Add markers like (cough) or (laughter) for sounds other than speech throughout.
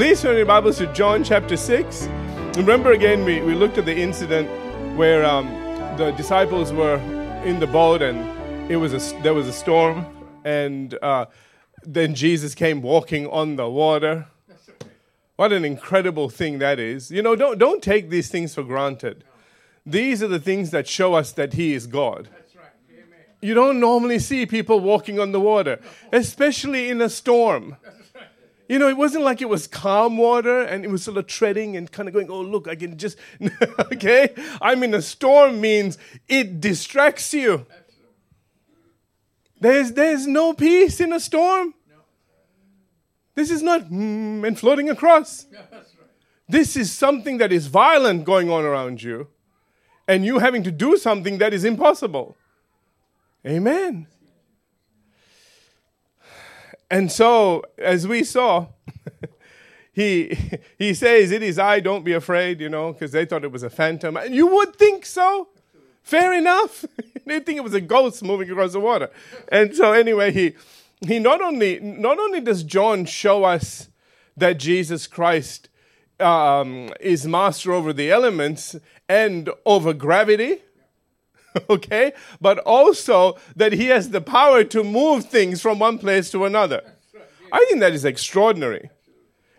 Please turn your Bibles to John chapter 6. Remember again, we, we looked at the incident where um, the disciples were in the boat and it was a, there was a storm, and uh, then Jesus came walking on the water. What an incredible thing that is. You know, don't, don't take these things for granted. These are the things that show us that He is God. You don't normally see people walking on the water, especially in a storm. You know, it wasn't like it was calm water and it was sort of treading and kind of going, oh, look, I can just, (laughs) okay? I mean, a storm means it distracts you. There's, there's no peace in a storm. This is not mm, and floating across. (laughs) This is something that is violent going on around you, and you having to do something that is impossible. Amen. And so, as we saw, (laughs) he, he says, It is I, don't be afraid, you know, because they thought it was a phantom. And you would think so. Fair enough. (laughs) they think it was a ghost moving across the water. And so, anyway, he, he not, only, not only does John show us that Jesus Christ um, is master over the elements and over gravity, (laughs) okay? But also that he has the power to move things from one place to another. I think that is extraordinary.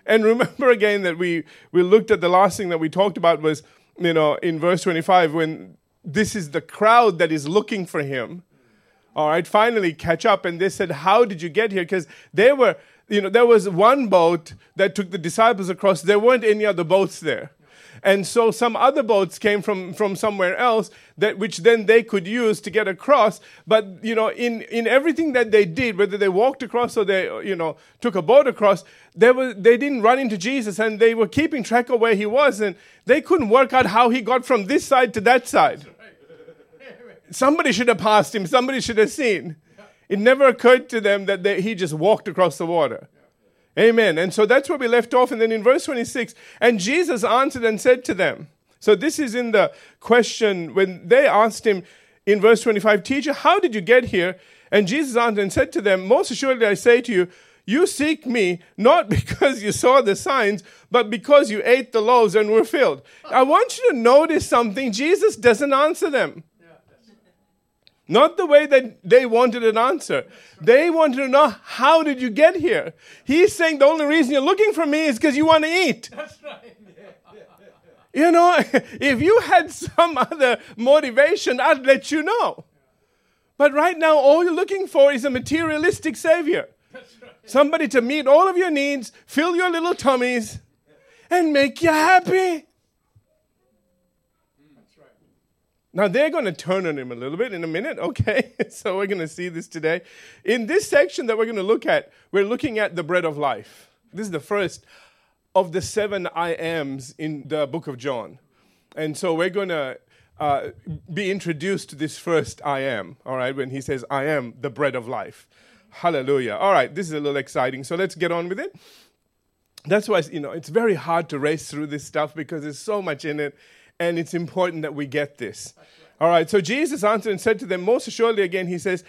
And remember again that we, we looked at the last thing that we talked about was, you know, in verse 25, when this is the crowd that is looking for him. All right, finally catch up. And they said, How did you get here? Because they were, you know, there was one boat that took the disciples across. There weren't any other boats there. And so some other boats came from, from somewhere else that which then they could use to get across. But you know, in, in everything that they did, whether they walked across or they you know took a boat across, they were they didn't run into Jesus and they were keeping track of where he was and they couldn't work out how he got from this side to that side. Somebody should have passed him, somebody should have seen. It never occurred to them that they, he just walked across the water. Amen. And so that's where we left off. And then in verse 26, and Jesus answered and said to them, so this is in the question when they asked him in verse 25, Teacher, how did you get here? And Jesus answered and said to them, Most assuredly I say to you, you seek me not (laughs) because you saw the signs, but because you ate the loaves and were filled. I want you to notice something. Jesus doesn't answer them. Not the way that they wanted an answer. They wanted to know, how did you get here? He's saying the only reason you're looking for me is because you want to eat. (laughs) That's right. You know, (laughs) if you had some other motivation, I'd let you know. But right now, all you're looking for is a materialistic savior. Somebody to meet all of your needs, fill your little tummies, and make you happy. Now they're going to turn on him a little bit in a minute, okay? (laughs) so we're going to see this today. In this section that we're going to look at, we're looking at the bread of life. This is the first of the seven I ams in the book of John. And so we're going to uh, be introduced to this first I am, all right, when he says, I am the bread of life. Hallelujah. All right, this is a little exciting. So let's get on with it. That's why, you know, it's very hard to race through this stuff because there's so much in it and it's important that we get this. All right, so Jesus answered and said to them, Most assuredly, again, he says,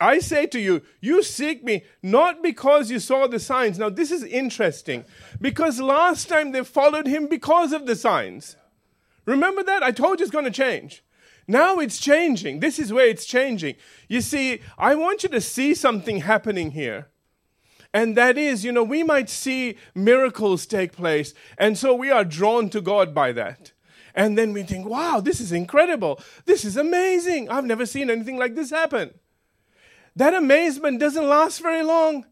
I say to you, you seek me not because you saw the signs. Now, this is interesting because last time they followed him because of the signs. Remember that? I told you it's going to change. Now it's changing. This is where it's changing. You see, I want you to see something happening here. And that is, you know, we might see miracles take place, and so we are drawn to God by that. And then we think, wow, this is incredible. This is amazing. I've never seen anything like this happen. That amazement doesn't last very long.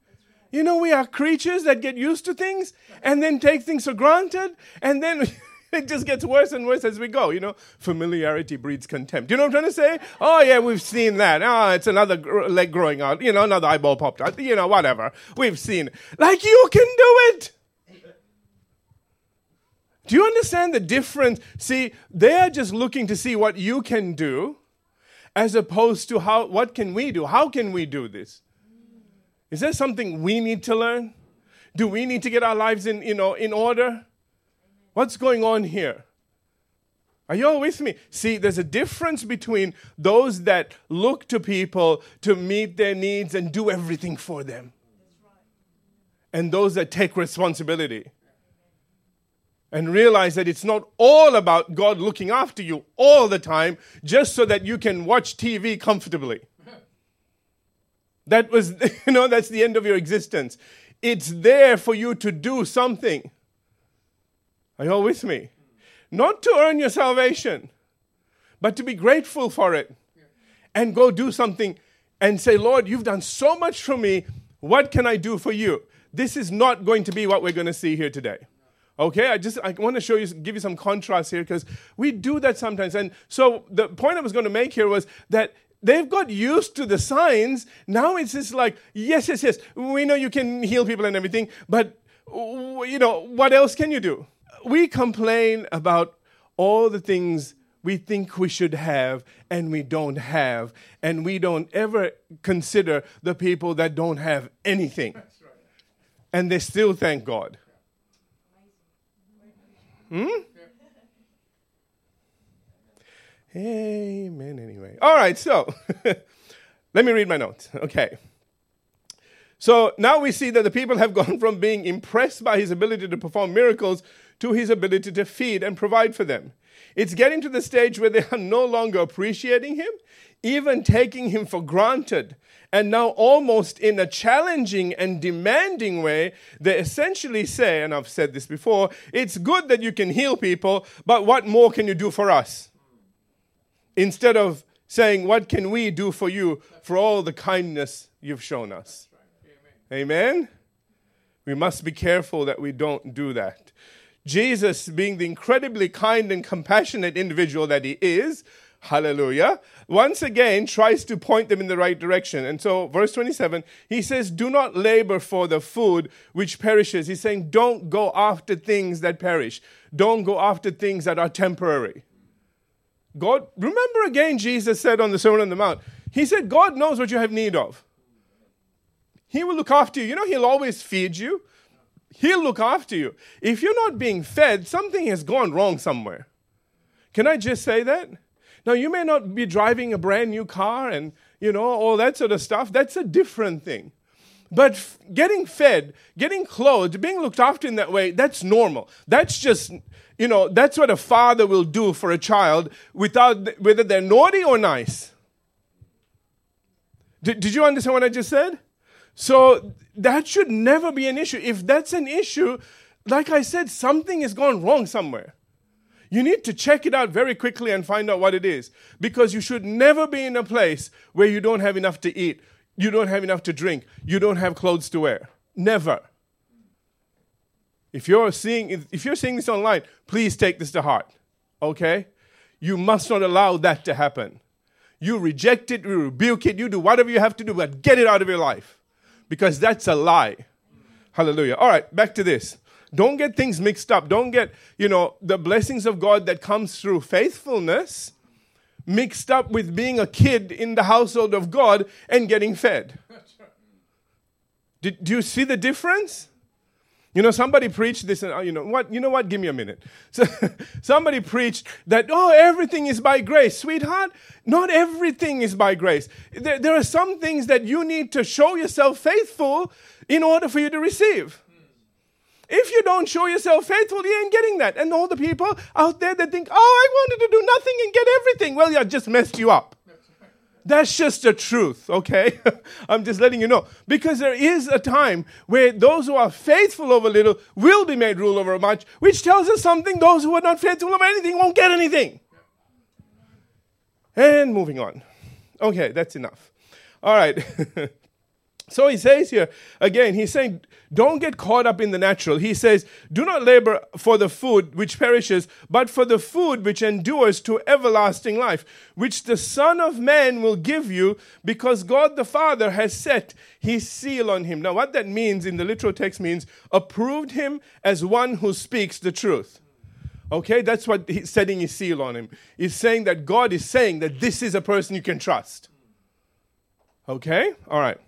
You know, we are creatures that get used to things and then take things for granted, and then (laughs) it just gets worse and worse as we go. You know, familiarity breeds contempt. You know what I'm trying to say? Oh, yeah, we've seen that. Oh, it's another leg growing out. You know, another eyeball popped out. You know, whatever. We've seen. Like, you can do it. Do you understand the difference? See, they are just looking to see what you can do as opposed to how what can we do? How can we do this? Is there something we need to learn? Do we need to get our lives in, you know, in order? What's going on here? Are you all with me? See, there's a difference between those that look to people to meet their needs and do everything for them, and those that take responsibility. And realize that it's not all about God looking after you all the time just so that you can watch TV comfortably. (laughs) That was, (laughs) you know, that's the end of your existence. It's there for you to do something. Are you all with me? Not to earn your salvation, but to be grateful for it and go do something and say, Lord, you've done so much for me. What can I do for you? This is not going to be what we're going to see here today. Okay, I just I want to show you, give you some contrast here because we do that sometimes. And so the point I was going to make here was that they've got used to the signs. Now it's just like, yes, yes, yes, we know you can heal people and everything, but you know what else can you do? We complain about all the things we think we should have and we don't have, and we don't ever consider the people that don't have anything. Right. And they still thank God. Hmm? Amen, anyway. All right, so (laughs) let me read my notes. Okay. So now we see that the people have (laughs) gone from being impressed by his ability to perform miracles to his ability to feed and provide for them. It's getting to the stage where they are no longer appreciating him, even taking him for granted. And now, almost in a challenging and demanding way, they essentially say, and I've said this before, it's good that you can heal people, but what more can you do for us? Instead of saying, What can we do for you for all the kindness you've shown us? Amen? We must be careful that we don't do that. Jesus, being the incredibly kind and compassionate individual that he is, hallelujah, once again tries to point them in the right direction. And so, verse 27, he says, Do not labor for the food which perishes. He's saying, Don't go after things that perish, don't go after things that are temporary. God, remember again, Jesus said on the Sermon on the Mount, He said, God knows what you have need of. He will look after you. You know, He'll always feed you. He'll look after you. If you're not being fed, something has gone wrong somewhere. Can I just say that? Now, you may not be driving a brand new car and, you know, all that sort of stuff. That's a different thing. But f- getting fed, getting clothed, being looked after in that way, that's normal. That's just, you know, that's what a father will do for a child without, whether they're naughty or nice. Did, did you understand what I just said? So that should never be an issue. If that's an issue, like I said, something has gone wrong somewhere. You need to check it out very quickly and find out what it is. Because you should never be in a place where you don't have enough to eat, you don't have enough to drink, you don't have clothes to wear. Never. If you're seeing if you're seeing this online, please take this to heart. Okay? You must not allow that to happen. You reject it, you rebuke it, you do whatever you have to do, but get it out of your life because that's a lie. Hallelujah. All right, back to this. Don't get things mixed up. Don't get, you know, the blessings of God that comes through faithfulness mixed up with being a kid in the household of God and getting fed. Did, do you see the difference? You know, somebody preached this, and uh, you know what? You know what? Give me a minute. So, (laughs) somebody preached that oh, everything is by grace, sweetheart. Not everything is by grace. There, there are some things that you need to show yourself faithful in order for you to receive. If you don't show yourself faithful, you ain't getting that. And all the people out there that think, oh, I wanted to do nothing and get everything. Well, yeah, just messed you up. That's just the truth, okay? (laughs) I'm just letting you know. Because there is a time where those who are faithful over little will be made rule over much, which tells us something those who are not faithful over anything won't get anything. And moving on. Okay, that's enough. All right. (laughs) So he says here, again, he's saying, don't get caught up in the natural. He says, do not labor for the food which perishes, but for the food which endures to everlasting life, which the Son of Man will give you, because God the Father has set his seal on him. Now, what that means in the literal text means approved him as one who speaks the truth. Okay, that's what he's setting his seal on him. He's saying that God is saying that this is a person you can trust. Okay, all right.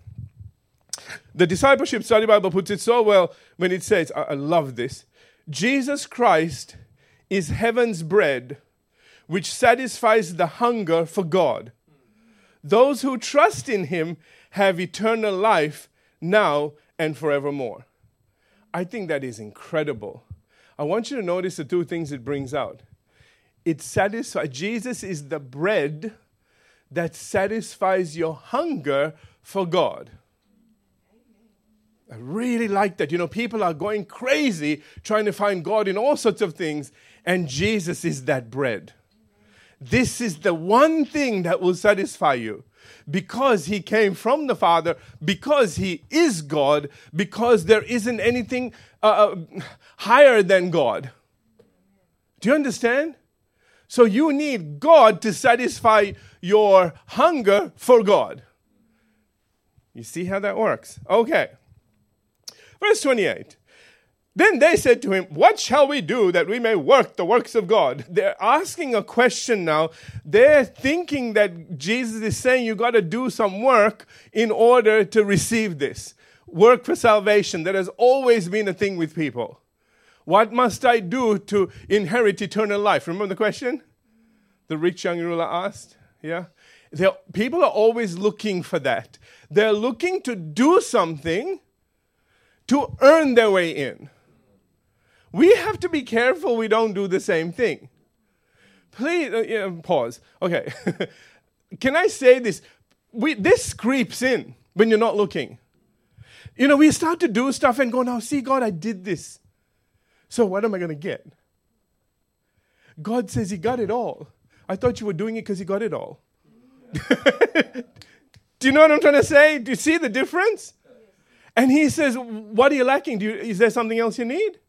The Discipleship Study Bible puts it so well when it says, I, I love this Jesus Christ is heaven's bread, which satisfies the hunger for God. Those who trust in him have eternal life now and forevermore. I think that is incredible. I want you to notice the two things it brings out. It satisfies, Jesus is the bread that satisfies your hunger for God. I really like that. You know, people are going crazy trying to find God in all sorts of things, and Jesus is that bread. This is the one thing that will satisfy you because he came from the Father, because he is God, because there isn't anything uh, uh higher than God. Do you understand? So you need God to satisfy your hunger for God. You see how that works? Okay. Verse 28. Then they said to him, What shall we do that we may work the works of God? They're asking a question now. They're thinking that Jesus is saying you got to do some work in order to receive this. Work for salvation. That has always been a thing with people. What must I do to inherit eternal life? Remember the question? The rich young ruler asked? Yeah? They're, people are always looking for that. They're looking to do something to earn their way in. We have to be careful we don't do the same thing. Please, uh, yeah, pause. Okay. (laughs) Can I say this? We, this creeps in when you're not looking. You know, we start to do stuff and go, now, see, God, I did this. So what am I going to get? God says He got it all. I thought you were doing it because He got it all. (laughs) do you know what I'm trying to say? Do you see the difference? And He says, What are you lacking? You, is there something else you need?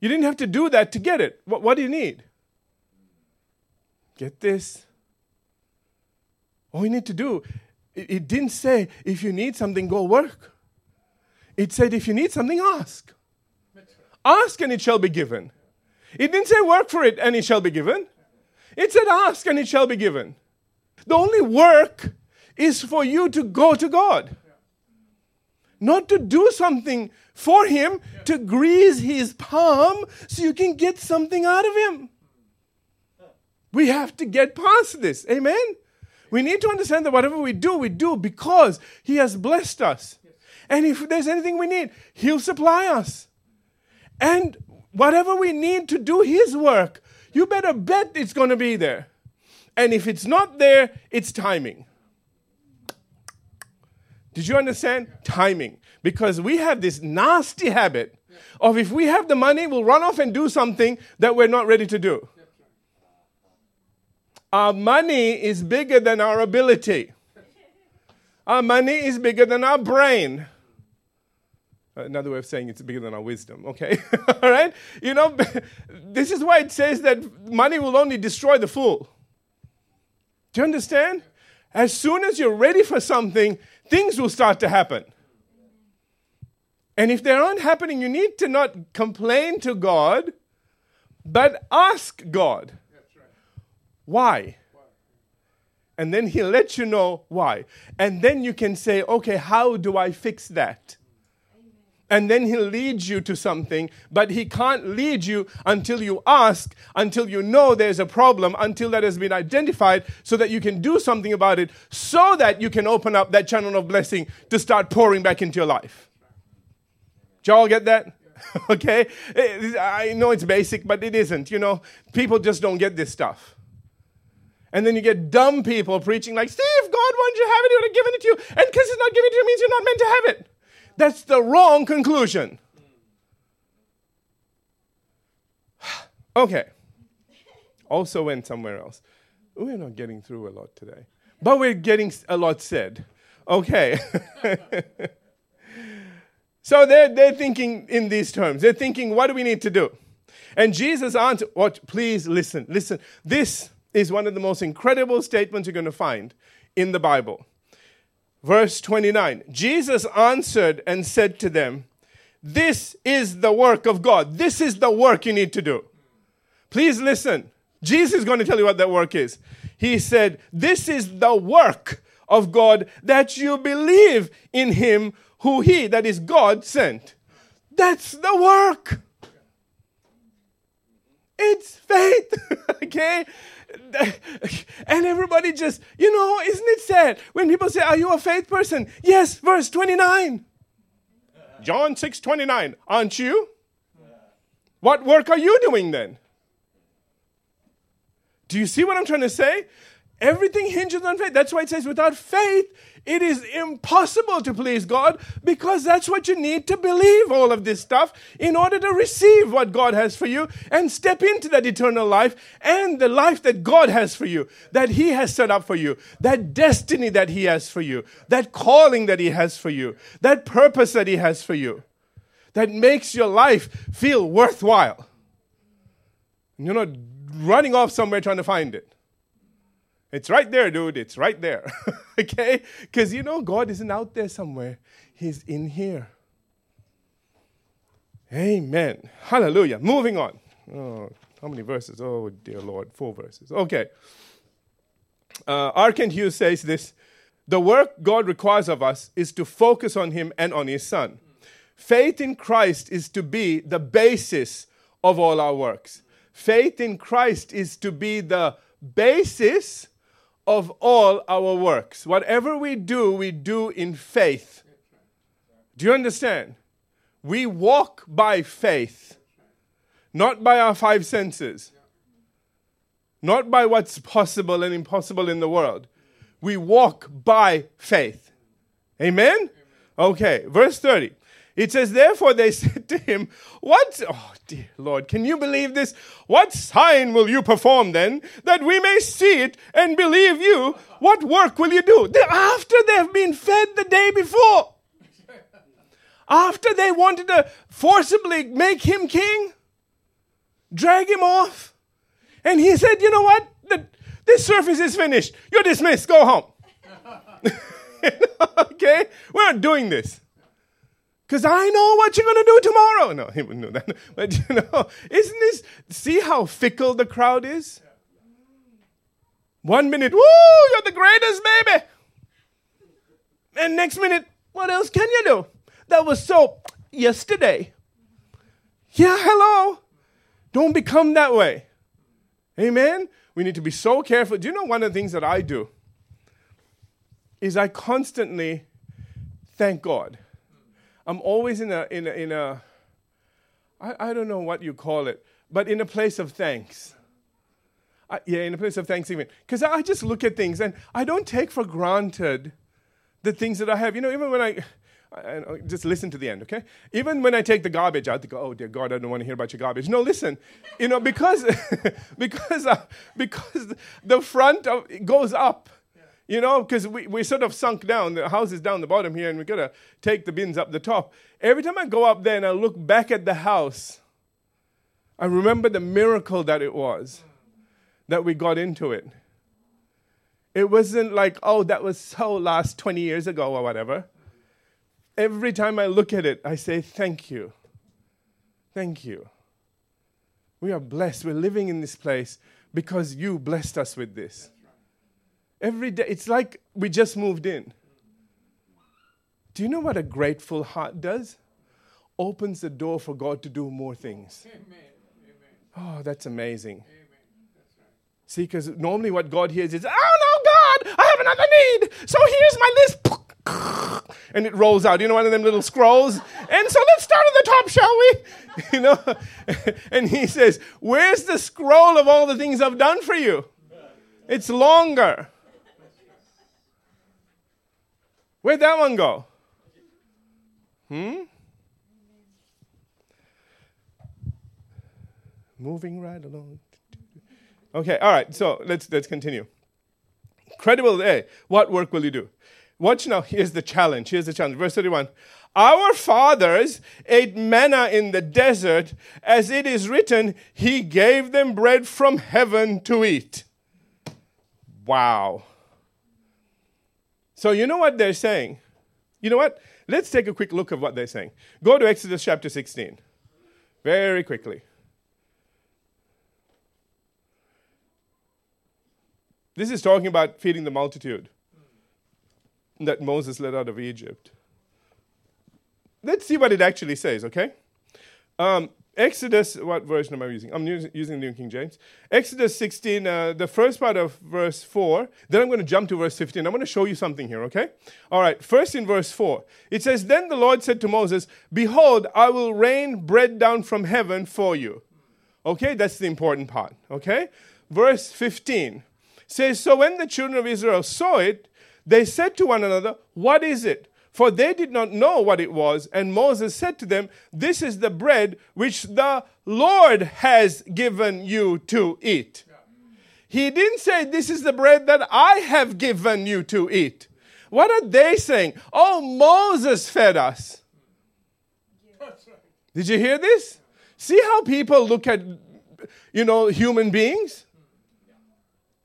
You didn't have to do that to get it. What, what do you need? Get this. All you need to do, it, it didn't say, if you need something, go work. It said, if you need something, ask. Ask and it shall be given. It didn't say work for it and it shall be given. It said ask and it shall be given. The only work is for you to go to God not to do something for him, yeah. to grease his palm so you can get something out of him. We have to get past this. Amen? We need to understand that whatever we do, we do because he has blessed us. And if there's anything we need, he'll supply us. And whatever we need to do his work, you better bet it's going to be there. And if it's not there, it's timing. Did you understand? Timing. Because we have this nasty habit of if we have the money, we'll run off and do something that we're not ready to do. Our money is bigger than our ability. Our money is bigger than our brain. Uh, another way of saying it's bigger than our wisdom, okay? (laughs) All right? You know, (laughs) this is why it says that money will only destroy the fool. Do you understand? As soon as you're ready for something, things will start to happen. And if they aren't happening, you need to not complain to God, but ask God. Why? And then He'll let you know why. And then you can say, okay, how do I fix that? And then he'll lead you to something, but he can't lead you until you ask, until you know there's a problem, until that has been identified, so that you can do something about it, so that you can open up that channel of blessing to start pouring back into your life. Do y'all get that? (laughs) okay? I know it's basic, but it isn't. You know, people just don't get this stuff. And then you get dumb people preaching like, Steve, God wants you to have it, He would have given it to you. And because He's not giving it to you means you're not meant to have it. That's the wrong conclusion. (sighs) okay. Also went somewhere else. We're not getting through a lot today, but we're getting a lot said. Okay. (laughs) so they're, they're thinking in these terms. They're thinking, what do we need to do? And Jesus answered, what? Please listen, listen. This is one of the most incredible statements you're going to find in the Bible. Verse 29 Jesus answered and said to them, This is the work of God. This is the work you need to do. Please listen. Jesus is going to tell you what that work is. He said, This is the work of God that you believe in Him who He, that is God, sent. That's the work. It's faith. (laughs) okay? (laughs) and everybody just, you know, isn't it sad when people say, Are you a faith person? Yes, verse 29. John 6 29. Aren't you? What work are you doing then? Do you see what I'm trying to say? Everything hinges on faith. That's why it says, without faith, it is impossible to please God because that's what you need to believe all of this stuff in order to receive what God has for you and step into that eternal life and the life that God has for you, that He has set up for you, that destiny that He has for you, that calling that He has for you, that purpose that He has for you, that makes your life feel worthwhile. You're not running off somewhere trying to find it. It's right there, dude. It's right there. (laughs) okay? Because you know, God isn't out there somewhere, He's in here. Amen. Hallelujah. Moving on. Oh, how many verses? Oh, dear Lord. Four verses. Okay. Uh, R. Kent Hughes says this The work God requires of us is to focus on Him and on His Son. Faith in Christ is to be the basis of all our works. Faith in Christ is to be the basis of all our works. Whatever we do, we do in faith. Do you understand? We walk by faith, not by our five senses, not by what's possible and impossible in the world. We walk by faith. Amen? Okay, verse 30. It says, Therefore they (laughs) said to him, What, oh dear Lord, can you believe this? What sign will you perform then, that we may see it and believe you? What work will you do? After they've been fed the day before, after they wanted to forcibly make him king, drag him off, and he said, You know what? The, this service is finished. You're dismissed. Go home. (laughs) okay? We're not doing this because I know what you're going to do tomorrow. No, he wouldn't do that. (laughs) But you know, isn't this, see how fickle the crowd is? One minute, woo, you're the greatest, baby. And next minute, what else can you do? That was so yesterday. Yeah, hello. Don't become that way. Amen? We need to be so careful. Do you know one of the things that I do? Is I constantly thank God. I'm always in a, in a, in a I, I don't know what you call it, but in a place of thanks. I, yeah, in a place of thanksgiving. Because I just look at things and I don't take for granted the things that I have. You know, even when I, I, just listen to the end, okay? Even when I take the garbage out, I go, oh dear God, I don't want to hear about your garbage. No, listen, you know, because (laughs) because uh, because the front of, goes up you know, because we, we sort of sunk down. The house is down the bottom here, and we got to take the bins up the top. Every time I go up there and I look back at the house, I remember the miracle that it was that we got into it. It wasn't like, oh, that was so last 20 years ago or whatever. Every time I look at it, I say, thank you. Thank you. We are blessed. We're living in this place because you blessed us with this. Every day, it's like we just moved in. Do you know what a grateful heart does? Opens the door for God to do more things. Amen. Oh, that's amazing. That's right. See, because normally what God hears is, oh no, God, I have another need. So here's my list. (laughs) And it rolls out. You know, one of them little scrolls. And so let's start at the top, shall we? (laughs) You know? (laughs) and he says, Where's the scroll of all the things I've done for you? It's longer. Where'd that one go? Hmm? Moving right along. Okay, all right, so let's, let's continue. Credible A. What work will you do? Watch now. Here's the challenge. Here's the challenge. Verse 31. Our fathers ate manna in the desert, as it is written, He gave them bread from heaven to eat. Wow. So, you know what they're saying? You know what? Let's take a quick look at what they're saying. Go to Exodus chapter 16. Very quickly. This is talking about feeding the multitude that Moses led out of Egypt. Let's see what it actually says, okay? Um, Exodus, what version am I using? I'm using, using New King James. Exodus 16, uh, the first part of verse 4. Then I'm going to jump to verse 15. I'm going to show you something here, okay? All right, first in verse 4. It says, Then the Lord said to Moses, Behold, I will rain bread down from heaven for you. Okay, that's the important part, okay? Verse 15 says, So when the children of Israel saw it, they said to one another, What is it? For they did not know what it was. And Moses said to them, This is the bread which the Lord has given you to eat. He didn't say, This is the bread that I have given you to eat. What are they saying? Oh, Moses fed us. Did you hear this? See how people look at, you know, human beings?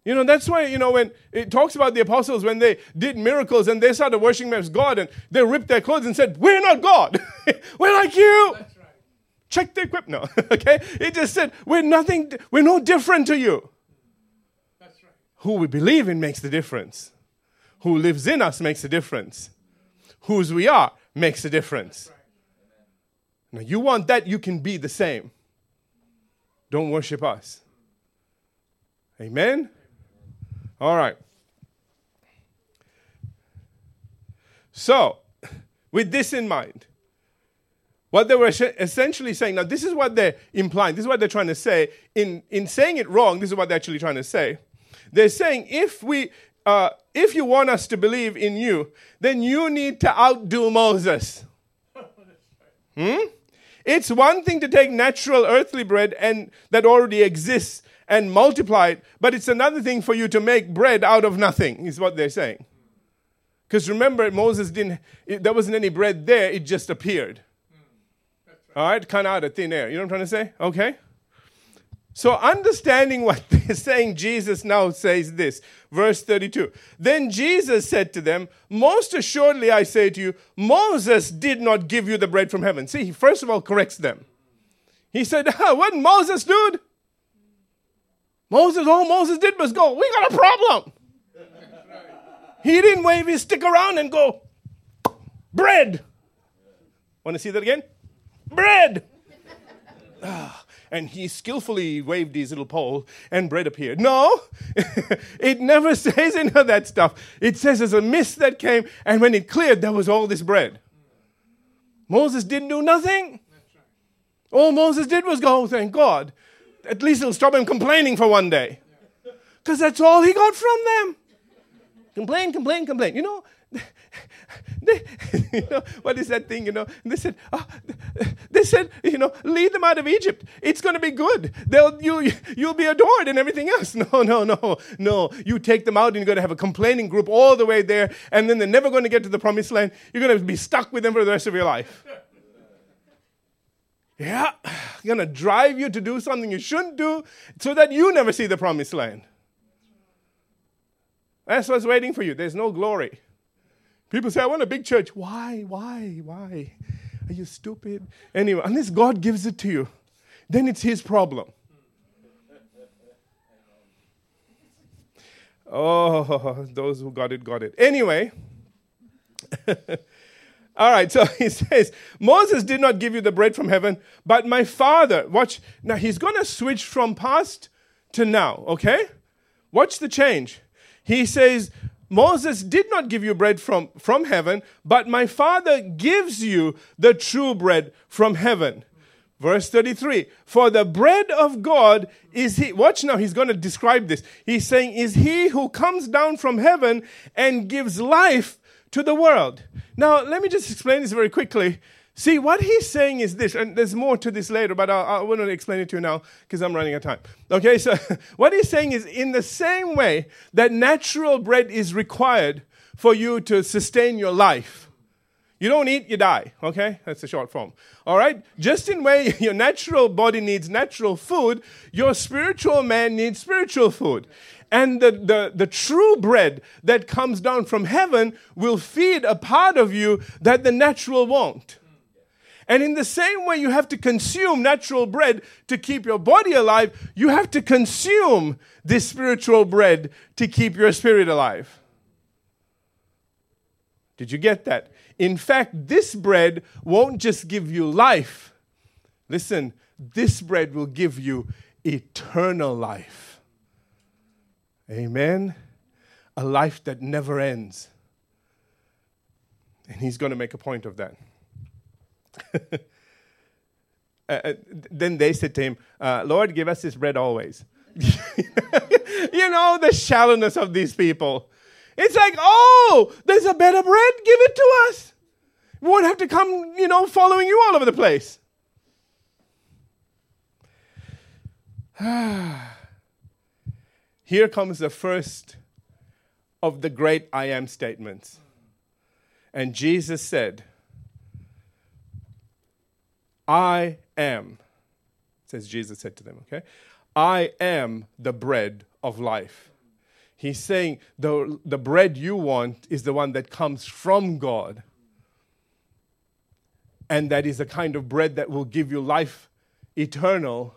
You know, that's why, you know, when it talks about the apostles when they did miracles and they started worshiping as God and they ripped their clothes and said, We're not God. (laughs) we're like you. Right. Check the equipment. No. (laughs) okay? It just said, We're nothing, we're no different to you. Right. Who we believe in makes the difference. Who lives in us makes a difference. Whose we are makes a difference. Right. Now, you want that, you can be the same. Don't worship us. Amen? All right. So, with this in mind, what they were essentially saying, now this is what they're implying, this is what they're trying to say. In, in saying it wrong, this is what they're actually trying to say. They're saying if we uh, if you want us to believe in you, then you need to outdo Moses. Hmm? It's one thing to take natural earthly bread and that already exists and multiply it. But it's another thing for you to make bread out of nothing, is what they're saying. Because remember, Moses didn't, it, there wasn't any bread there, it just appeared. Mm, All right, kind of out of thin air. You know what I'm trying to say? Okay? So, understanding what (laughs) they're saying, Jesus now says this, verse 32. Then Jesus said to them, Most assuredly I say to you, Moses did not give you the bread from heaven. See, he first of all corrects them. He said, (laughs) What Moses, dude? Moses, all Moses did was go, We got a problem. (laughs) He didn't wave his stick around and go, Bread. Want to see that again? Bread. Ah, and he skillfully waved his little pole and bread appeared. No, (laughs) it never says any of that stuff. It says there's a mist that came, and when it cleared, there was all this bread. Moses didn't do nothing. All Moses did was go, oh, thank God at least it'll stop him complaining for one day. Because that's all he got from them. Complain, complain, complain. You know, they, (laughs) you know, what is that thing? You know, they said, oh, they said, you know, lead them out of Egypt. It's going to be good. They'll you you'll be adored and everything else. (laughs) No, no, no, no. You take them out and you're going to have a complaining group all the way there, and then they're never going to get to the promised land. You're going to be stuck with them for the rest of your life. (laughs) Yeah, (sighs) going to drive you to do something you shouldn't do so that you never see the promised land. That's what's waiting for you. There's no glory. People say, I want a big church. Why? Why? Why? Are you stupid? Anyway, unless God gives it to you, then it's His problem. Oh, those who got it, got it. Anyway. (laughs) All right, so (laughs) he says, Moses did not give you the bread from heaven, but my father. Watch. Now he's going to switch from past to now, okay? Watch the change. He says, Moses did not give you bread from, from heaven, but my father gives you the true bread from heaven. Verse 33 For the bread of God is he. Watch now, he's going to describe this. He's saying, Is he who comes down from heaven and gives life to the world. Now, let me just explain this very quickly. See, what he's saying is this, and there's more to this later, but I, I want to explain it to you now because I'm running out of time. Okay, so (laughs) what he's saying is in the same way that natural bread is required for you to sustain your life. You don't eat, you die. Okay? That's the short form. All right? Just in way (laughs) your natural body needs natural food, your spiritual man needs spiritual food. And the, the, the true bread that comes down from heaven will feed a part of you that the natural won't. And in the same way, you have to consume natural bread to keep your body alive, you have to consume this spiritual bread to keep your spirit alive. Did you get that? In fact, this bread won't just give you life. Listen, this bread will give you eternal life. Amen. A life that never ends. And he's going to make a point of that. (laughs) uh, uh then they said to him, uh, Lord, give us this bread always. (laughs) you know, the shallowness of these people. It's like, oh, there's a better bread, give it to us. We won't have to come, you know, following you all over the place. (sighs) Here comes the first of the great I am statements. And Jesus said, I am, says Jesus said to them, okay? I am the bread of life. He's saying the, the bread you want is the one that comes from God. And that is the kind of bread that will give you life eternal.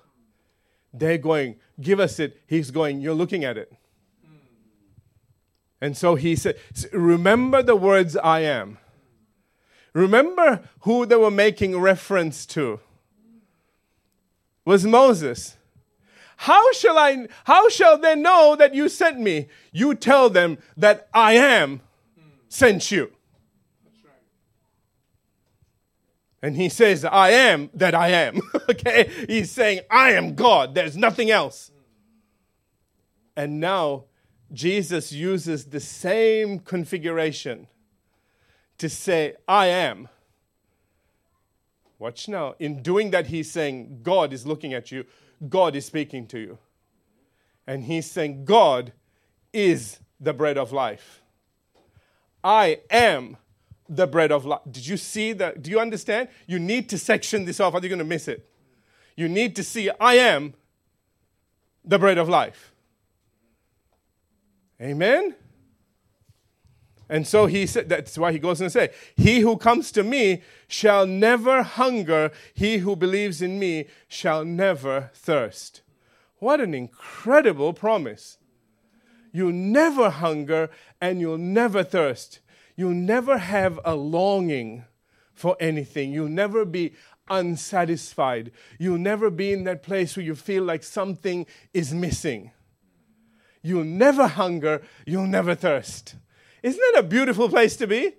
They're going, Give us it. He's going, You're looking at it. And so he said, Remember the words I am. Remember who they were making reference to was Moses. How shall I how shall they know that you sent me? You tell them that I am sent you. And he says, I am that I am. (laughs) okay? He's saying, I am God. There's nothing else. And now Jesus uses the same configuration to say, I am. Watch now. In doing that, he's saying, God is looking at you, God is speaking to you. And he's saying, God is the bread of life. I am the bread of life. Did you see that? Do you understand? You need to section this off, or you're going to miss it. You need to see, I am the bread of life. Amen? And so he said, that's why he goes to say, He who comes to me shall never hunger, he who believes in me shall never thirst. What an incredible promise. You'll never hunger and you'll never thirst. You'll never have a longing for anything. You'll never be unsatisfied. You'll never be in that place where you feel like something is missing. You'll never hunger. You'll never thirst. Isn't that a beautiful place to be?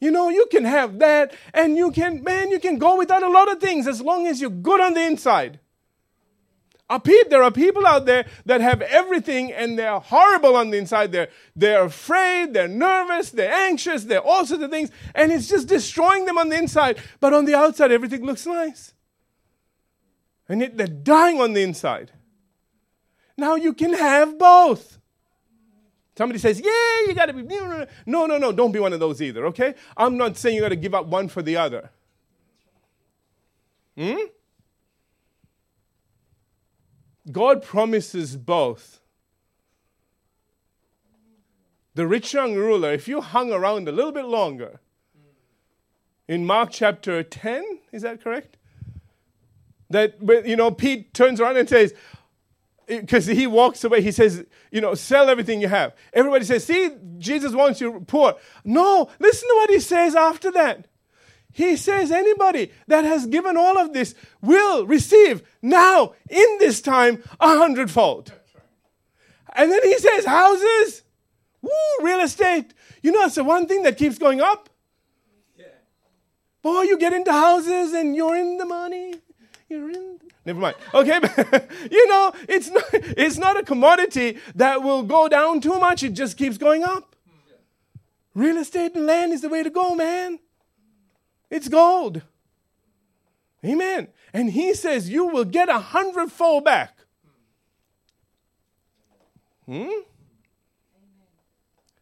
You know, you can have that and you can, man, you can go without a lot of things as long as you're good on the inside. there are people out there that have everything and they're horrible on the inside. They're, they're afraid, they're nervous, they're anxious, they're all sorts of things, and it's just destroying them on the inside. But on the outside, everything looks nice. And yet they're dying on the inside. Now you can have both. Somebody says, yeah, you got to be. No, no, no, don't be one of those either, okay? I'm not saying you got to give up one for the other. Hmm? God promises both. The rich young ruler, if you hung around a little bit longer, in Mark chapter 10, is that correct? That, you know, Pete turns around and says, because he walks away, he says, you know, sell everything you have. Everybody says, see, Jesus wants you poor. No, listen to what he says after that. He says, anybody that has given all of this will receive now, in this time, a hundredfold. And then he says, houses, woo, real estate. You know, it's the one thing that keeps going up. Boy, you get into houses and you're in the money. You're in Never mind. Okay, (laughs) you know, it's not, it's not a commodity that will go down too much. It just keeps going up. Real estate and land is the way to go, man. It's gold. Amen. And he says you will get a hundredfold back. Hmm?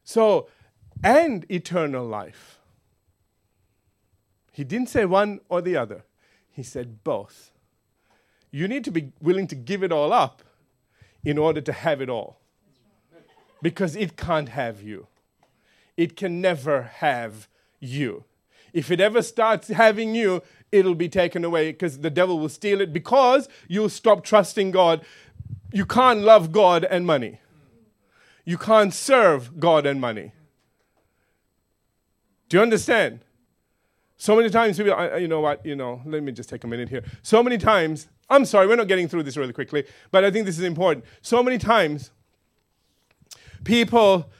So, and eternal life. He didn't say one or the other, he said both you need to be willing to give it all up in order to have it all. Because it can't have you. It can never have you. If it ever starts having you, it'll be taken away because the devil will steal it because you'll stop trusting God. You can't love God and money. You can't serve God and money. Do you understand? So many times, people, you know what, you know, let me just take a minute here. So many times, I'm sorry, we're not getting through this really quickly, but I think this is important. So many times, people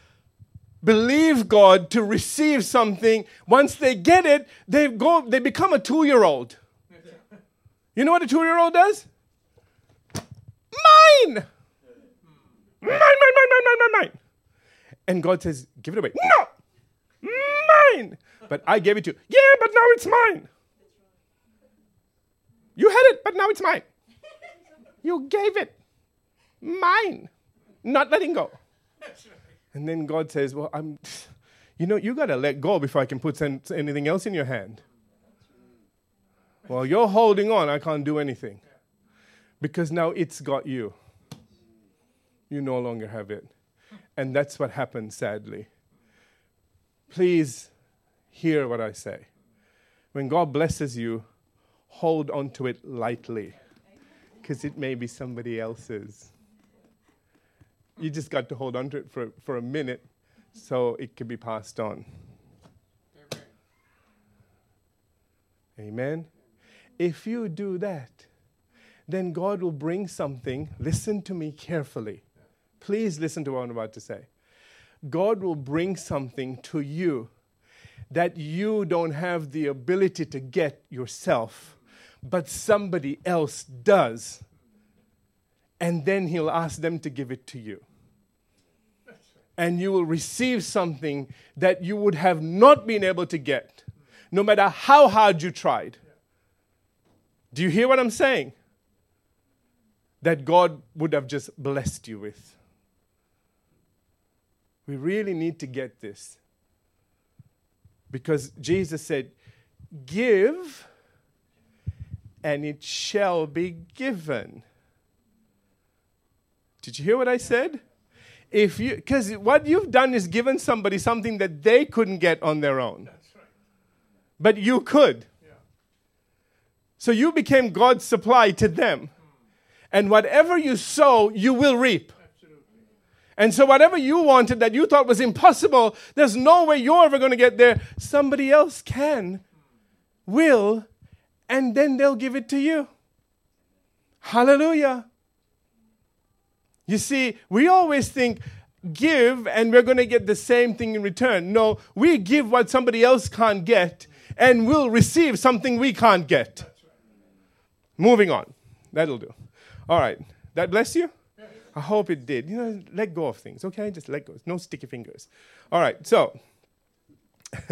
believe God to receive something. Once they get it, they go, they become a two-year-old. You know what a two-year-old does? Mine! Mine, mine, mine, mine, mine, mine, mine. And God says, give it away. No! Mine! But I gave it to you. Yeah, but now it's mine. You had it, but now it's mine. You gave it. Mine. Not letting go. And then God says, Well, I'm, you know, you got to let go before I can put anything else in your hand. Well, you're holding on. I can't do anything. Because now it's got you. You no longer have it. And that's what happens, sadly. Please hear what I say. When God blesses you, hold on to it lightly because it may be somebody else's. You just got to hold on to it for, for a minute so it can be passed on. Amen. Amen. If you do that, then God will bring something. Listen to me carefully. Please listen to what I'm about to say. God will bring something to you that you don't have the ability to get yourself, but somebody else does. And then He'll ask them to give it to you. And you will receive something that you would have not been able to get, no matter how hard you tried. Do you hear what I'm saying? That God would have just blessed you with. We really need to get this. Because Jesus said, Give, and it shall be given. Did you hear what I said? If you, because what you've done is given somebody something that they couldn't get on their own. Right. But you could. Yeah. So you became God's supply to them. Hmm. And whatever you sow, you will reap. And so, whatever you wanted that you thought was impossible, there's no way you're ever going to get there. Somebody else can, hmm. will, and then they'll give it to you. Hallelujah. You see, we always think give and we're going to get the same thing in return. No, we give what somebody else can't get and we'll receive something we can't get. Moving on. That'll do. All right. That bless you? I hope it did. You know, let go of things, okay? Just let go. No sticky fingers. All right, so. (laughs)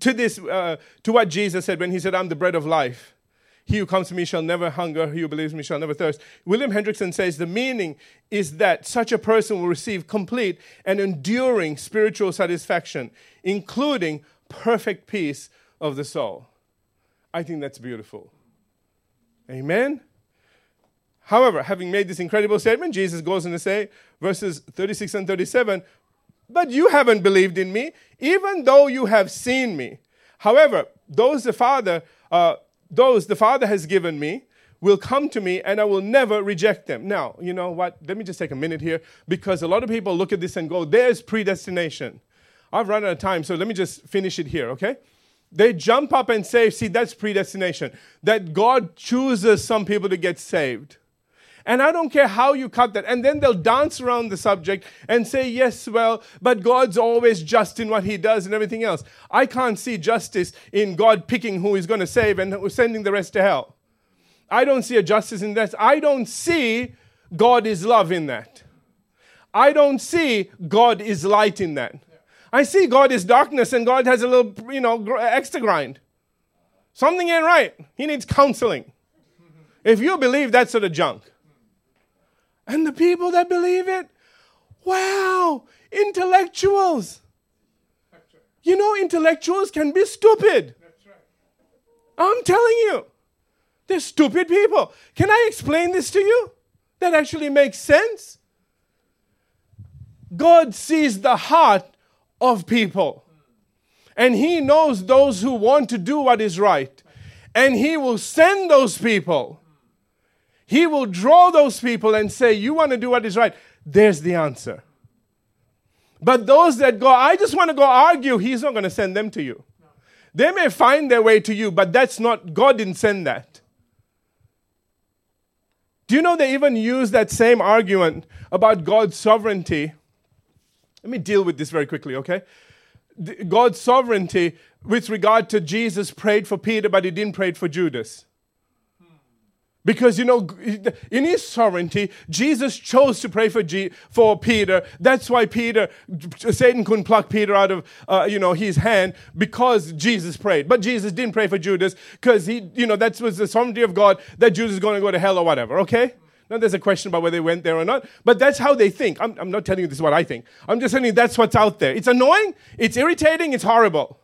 to this, uh, to what Jesus said when he said, I'm the bread of life. He who comes to me shall never hunger, he who believes me shall never thirst. William Hendriksen says the meaning is that such a person will receive complete and enduring spiritual satisfaction, including perfect peace of the soul. I think that's beautiful. Amen? However, having made this incredible statement, Jesus goes on to say, verses 36 and 37, But you haven't believed in me, even though you have seen me. However, those the Father, uh, those the Father has given me, will come to me and I will never reject them. Now, you know what? Let me just take a minute here because a lot of people look at this and go, there's predestination. I've run out of time, so let me just finish it here, okay? They jump up and say, see, that's predestination. That God chooses some people to get saved. And I don't care how you cut that. And then they'll dance around the subject and say, yes, well, but God's always just in what he does and everything else. I can't see justice in God picking who he's going to save and sending the rest to hell. I don't see a justice in that. I don't see God is love in that. I don't see God is light in that. I see God is darkness and God has a little, you know, extra grind. Something ain't right. He needs counseling. If you believe that sort of junk. And the people that believe it, wow, intellectuals. You know, intellectuals can be stupid. I'm telling you, they're stupid people. Can I explain this to you? That actually makes sense. God sees the heart of people. And He knows those who want to do what is right. And He will send those people. He will draw those people and say, You want to do what is right? There's the answer. But those that go, I just want to go argue, He's not going to send them to you. They may find their way to you, but that's not, God didn't send that. Do you know they even use that same argument about God's sovereignty? Let me deal with this very quickly, okay? God's sovereignty with regard to Jesus prayed for Peter, but he didn't pray for Judas. Because, you know, in his sovereignty, Jesus chose to pray for, G- for Peter. That's why Peter, Satan couldn't pluck Peter out of, uh, you know, his hand because Jesus prayed. But Jesus didn't pray for Judas because he, you know, that was the sovereignty of God that Judas is going to go to hell or whatever, okay? Now, there's a question about whether they went there or not, but that's how they think. I'm, I'm not telling you this is what I think. I'm just telling you that's what's out there. It's annoying, it's irritating, it's horrible.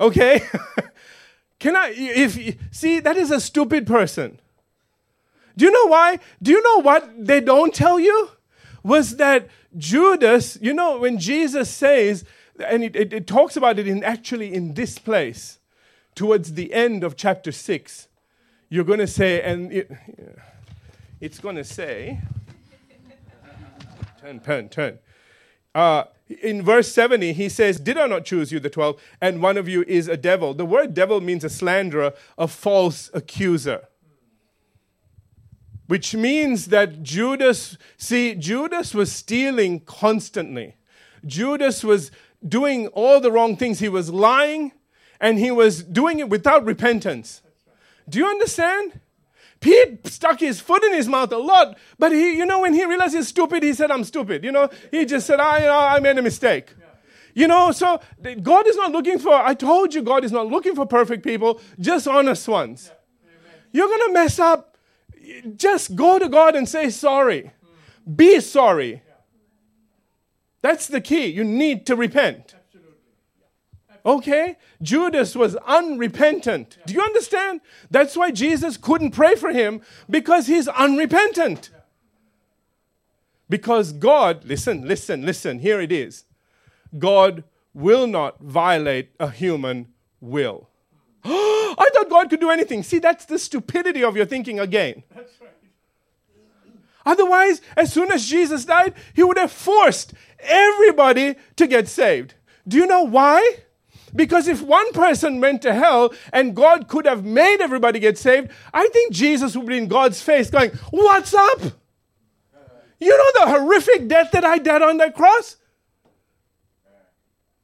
Okay? (laughs) Can I, if, see, that is a stupid person. Do you know why? Do you know what they don't tell you? Was that Judas, you know, when Jesus says, and it, it, it talks about it in actually in this place, towards the end of chapter 6, you're going to say, and it, it's going to say, (laughs) turn, turn, turn. Uh, in verse 70, he says, Did I not choose you, the 12, and one of you is a devil? The word devil means a slanderer, a false accuser. Which means that Judas, see, Judas was stealing constantly. Judas was doing all the wrong things. He was lying and he was doing it without repentance. Do you understand? Pete stuck his foot in his mouth a lot, but he, you know, when he realized he's stupid, he said, I'm stupid. You know, he just said, I, you know, I made a mistake. You know, so God is not looking for, I told you, God is not looking for perfect people, just honest ones. You're going to mess up. Just go to God and say sorry. Mm. Be sorry. That's the key. You need to repent. Okay? Judas was unrepentant. Do you understand? That's why Jesus couldn't pray for him because he's unrepentant. Because God, listen, listen, listen, here it is. God will not violate a human will. (gasps) I thought God could do anything. See, that's the stupidity of your thinking again. Otherwise, as soon as Jesus died, he would have forced everybody to get saved. Do you know why? Because if one person went to hell and God could have made everybody get saved, I think Jesus would be in God's face going, What's up? You know the horrific death that I died on that cross?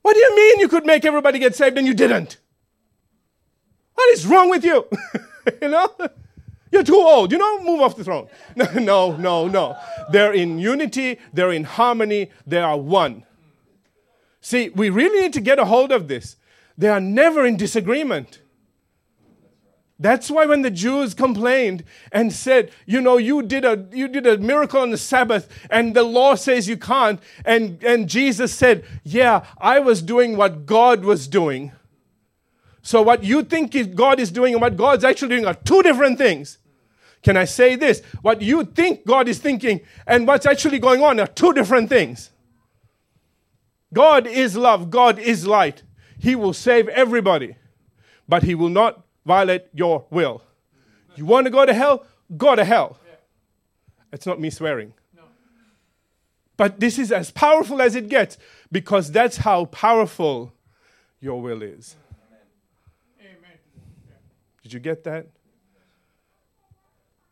What do you mean you could make everybody get saved and you didn't? What is wrong with you? (laughs) you know? You're too old. You know, move off the throne. No, (laughs) no, no, no. They're in unity, they're in harmony, they are one. See, we really need to get a hold of this. They are never in disagreement. That's why when the Jews complained and said, you know, you did a you did a miracle on the Sabbath and the law says you can't and and Jesus said, "Yeah, I was doing what God was doing." So what you think God is doing and what God's actually doing are two different things. Can I say this? What you think God is thinking and what's actually going on are two different things. God is love, God is light. He will save everybody, but He will not violate your will. You want to go to hell? Go to hell. It's not me swearing. But this is as powerful as it gets because that's how powerful your will is. Amen. Did you get that?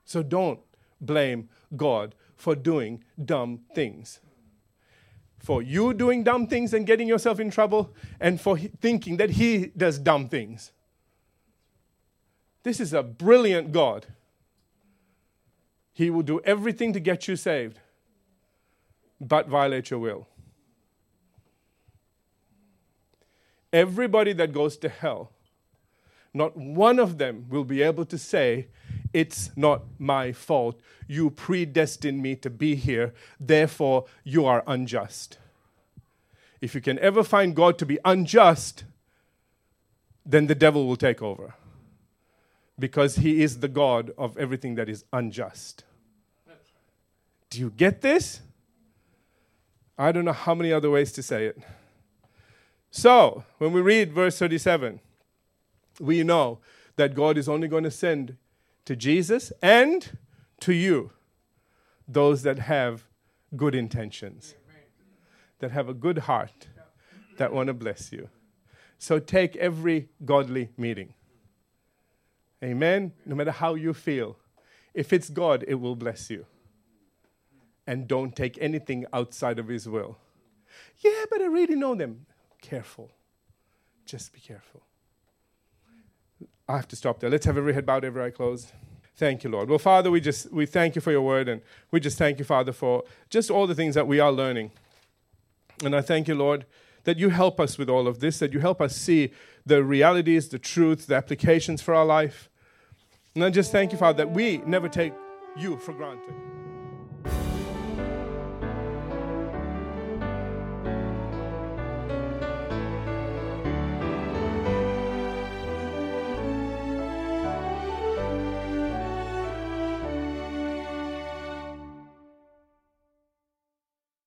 So don't blame God for doing dumb things for you doing dumb things and getting yourself in trouble, and for thinking that He does dumb things. This is a brilliant God. He will do everything to get you saved, but violate your will. Everybody that goes to hell, not one of them will be able to say, It's not my fault. You predestined me to be here. Therefore, you are unjust. If you can ever find God to be unjust, then the devil will take over. Because he is the God of everything that is unjust. Do you get this? I don't know how many other ways to say it. So, when we read verse 37, we know that God is only going to send to Jesus and to you those that have good intentions. that have a good heart that want to bless you. So take every godly meeting. Amen. No matter how you feel, if it's God, it will bless you. And don't take anything outside of His will. Yeah, but I really know them. Careful. Just be careful. I have to stop there. Let's have every head bowed, every eye closed. Thank you, Lord. Well, Father, we just we thank you for your word, and we just thank you, Father, for just all the things that we are learning. And I thank you, Lord, that you help us with all of this, that you help us see the realities, the truths, the applications for our life. And I just thank you, Father, that we never take you for granted.